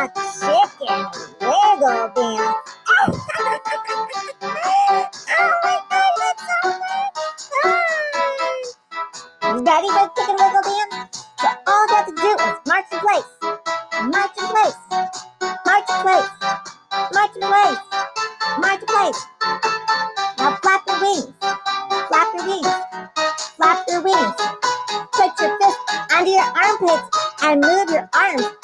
a chicken much fun! Ready for the chicken wiggle dance? So all you have to do is march in place, march in place, march in place, march in place, march in place. Now flap your wings, flap your wings, flap your wings. Put your fist under your armpits and move your arms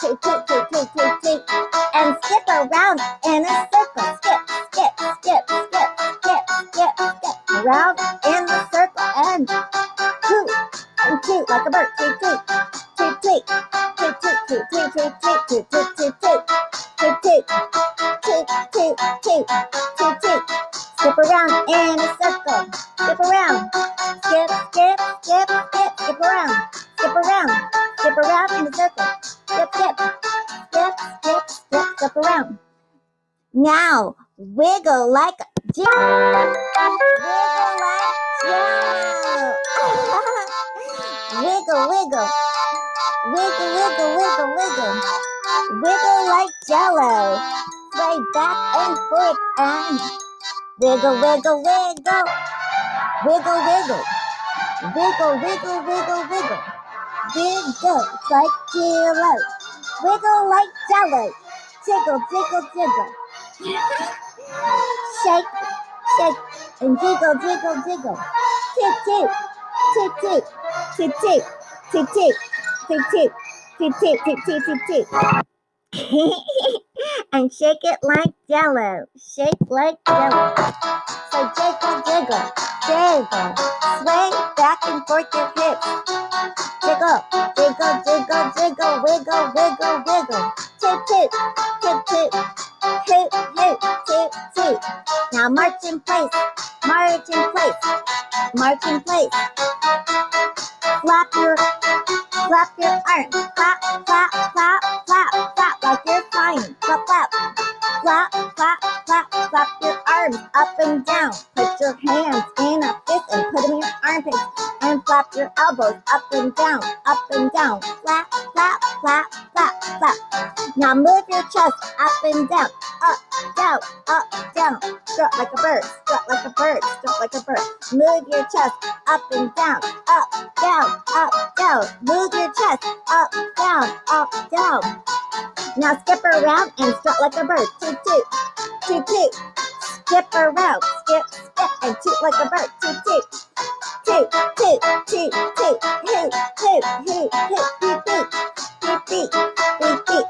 tweet, tweet, tweet, tweet, tweet, tweet, and skip around in a circle. Skip, skip, skip, skip, skip, skip, skip, around in the circle and toot and toot like a bird. Tweet, tweet, tweet, tweet, tweet, tweet, tweet, tweet, tweet, tweet, tweet, tweet, tweet, tweet, tweet, toot, toot, toot, toot, toot. Skip around in a circle. Skip around. Skip, skip, skip, skip, skip around. Skip around. Skip around in a circle. Skip, skip, skip, skip, skip around. Now wiggle like a Joe. Wiggle like wiggle, wiggle. Wiggle, wiggle, wiggle, wiggle. Wiggle like jello. Sway back and forth and wiggle, wiggle, wiggle. Wiggle, wiggle. Wiggle, wiggle, wiggle, wiggle. Wiggle like jello. Wiggle like jello. Jiggle, jiggle, jiggle. shake, shake, and jiggle, jiggle, jiggle. Toot, toot, toot, toot, toot, toot, toot, toot, toot, toot, toot, toot, toot, toot, toot, toot. and shake it like jello. Shake like jello. So jiggle, jiggle, jiggle. Sway back and forth your hips. Jiggle, jiggle, jiggle, jiggle, wiggle, wiggle, wiggle. Toot, toot, toot, toot, toot, toot, toot, toot. Now march in place, march in place, march in place. Flap your, flap your arms, flap, flap, flap, flap, flap, like you're flying. Flap, flap, flap, flap, flap, flap your arms up and down. Put your hands in a and put them in your armpits and flap your elbows up and down, up and down. Flap, flap, flap, flap, flap. Now move your chest up and down, up, down, up, down. Strut like a bird, strut like a bird, strut like a bird. Move your chest up and down, up, down, up, down. Move your chest up, down, up, down. Now skip around and strut like a bird. Toot, toot, toot, toot. Skip around, skip, skip, and toot like a bird. Toot, toot. Toot, toot, toot, toot, hoot, hoot, hoot, hoot, beep, beep, beep, beep, beep, beep.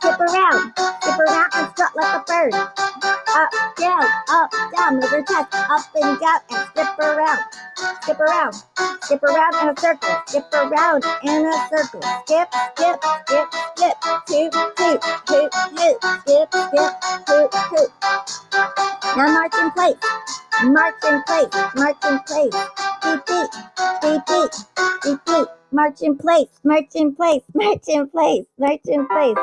Skip around, skip around and strut like a bird. Up, down, up, down, move your chest up and down and skip around. Skip around, skip around in a circle, skip around in a circle. Skip, skip, skip, skip, toot, toot, hoot, hoot, skip, skip, hoot, hoot. Now march in place, march in place, march in place. Beep, beep, beep. March in place, march in place, march in place, march in place.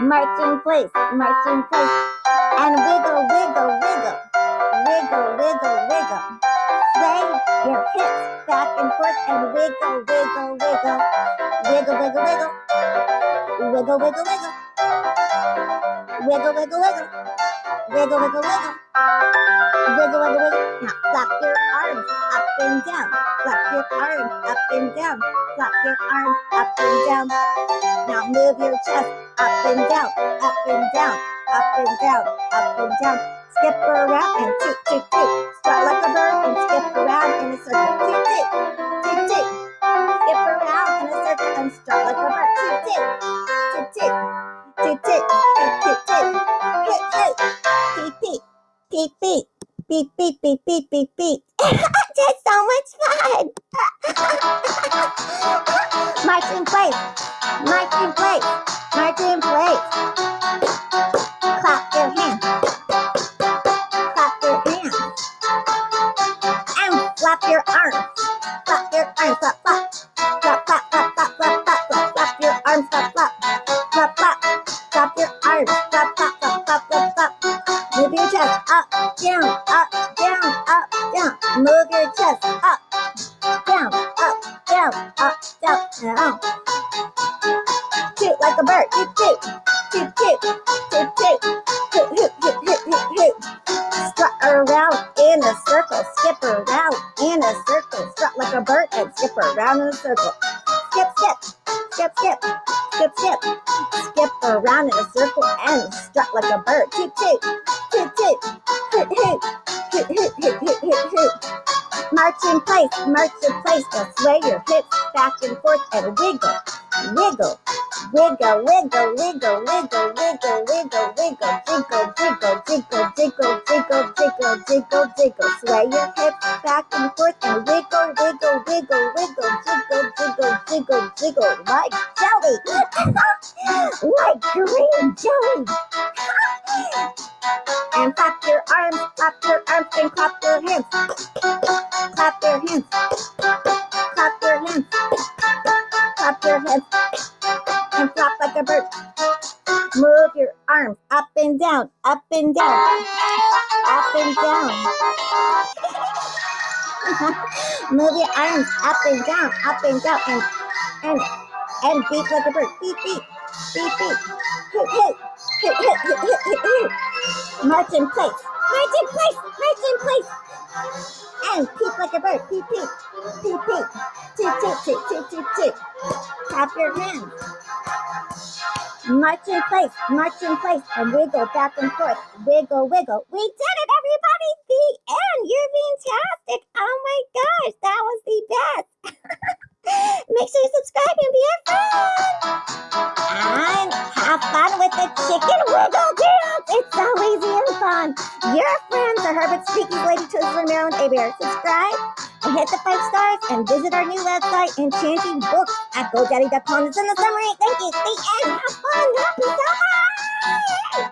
March in place, march in place. And wiggle, wiggle, wiggle. Wiggle, wiggle, wiggle. Sway your hips back and forth and wiggle, wiggle, wiggle. Wiggle, wiggle, wiggle. Wiggle, wiggle, wiggle. Wiggle, wiggle, wiggle. Wiggle, wiggle, wiggle. Wiggle, wiggle, wiggle. Now flap your arms up and down. Flap your arms up and down. Flap your arms up and down. Now move your chest up and down, up and down, up and down, up and down. Skip around and toot, toot, toot. Strut like a bird and skip around in a circle. Toot, toot, toot, toot. Skip around in a circle and strut like a bird. Toot, toot, Beep, beep, beep, beep. That's so much fun. March in place. March in place. March in place. Chest. Up, down, up, down, up, down, down. Toot like a bird. Toot, toot, toot, toot, toot, toot. Hoot, hoot, hoot, hoot, hoot, hoot. Strut around in a circle. Skip around in a circle. Strut like a bird and skip around in a circle. Skip, skip, skip, skip, skip, skip. Skip around in a circle and strut like a bird. Toot, toot, toot, toot. Hoot, hoot, hoot, hoot, hoot, hoot, hoot, hoot. March in place, march in place. Now sway your hips back and forth and wiggle, wiggle, wiggle, wiggle, wiggle, wiggle, wiggle, wiggle, wiggle, jiggle, jiggle, jiggle, jiggle, jiggle, jiggle, jiggle, jiggle. Sway your hips back and forth and wiggle, wiggle, wiggle, wiggle, jiggle, jiggle, jiggle, jiggle, like jelly, like green jelly. And clap your arms, clap your arms, and clap your hands. Clap your hands. And down, up and down. Move your arms up and down, up and down, and and and beat like a bird. Beat, beat, beat, beat. Hit, hit, hit, hit, hit, hit, hit, hit. March in place, march in place, march in place. And peep like a bird. Peep, peep, peep, peep. Toot, toot, toot, toot, toot, toot. Tap your hands. March in place, march in place, and wiggle back and forth. Wiggle, wiggle. We did it, everybody! The end! You're fantastic! Oh my gosh, that was the best! Make sure you subscribe and be a friend! And have fun with the chicken wiggle dance! It's so easy and fun! Your friends are Herbert Sneakies Lady Twizzler Maryland A Bear. Subscribe and hit the five stars and visit our new website, Enchanting Books at GoDaddy.com. It's in the summary. Thank you. The end. Have fun. Happy summer.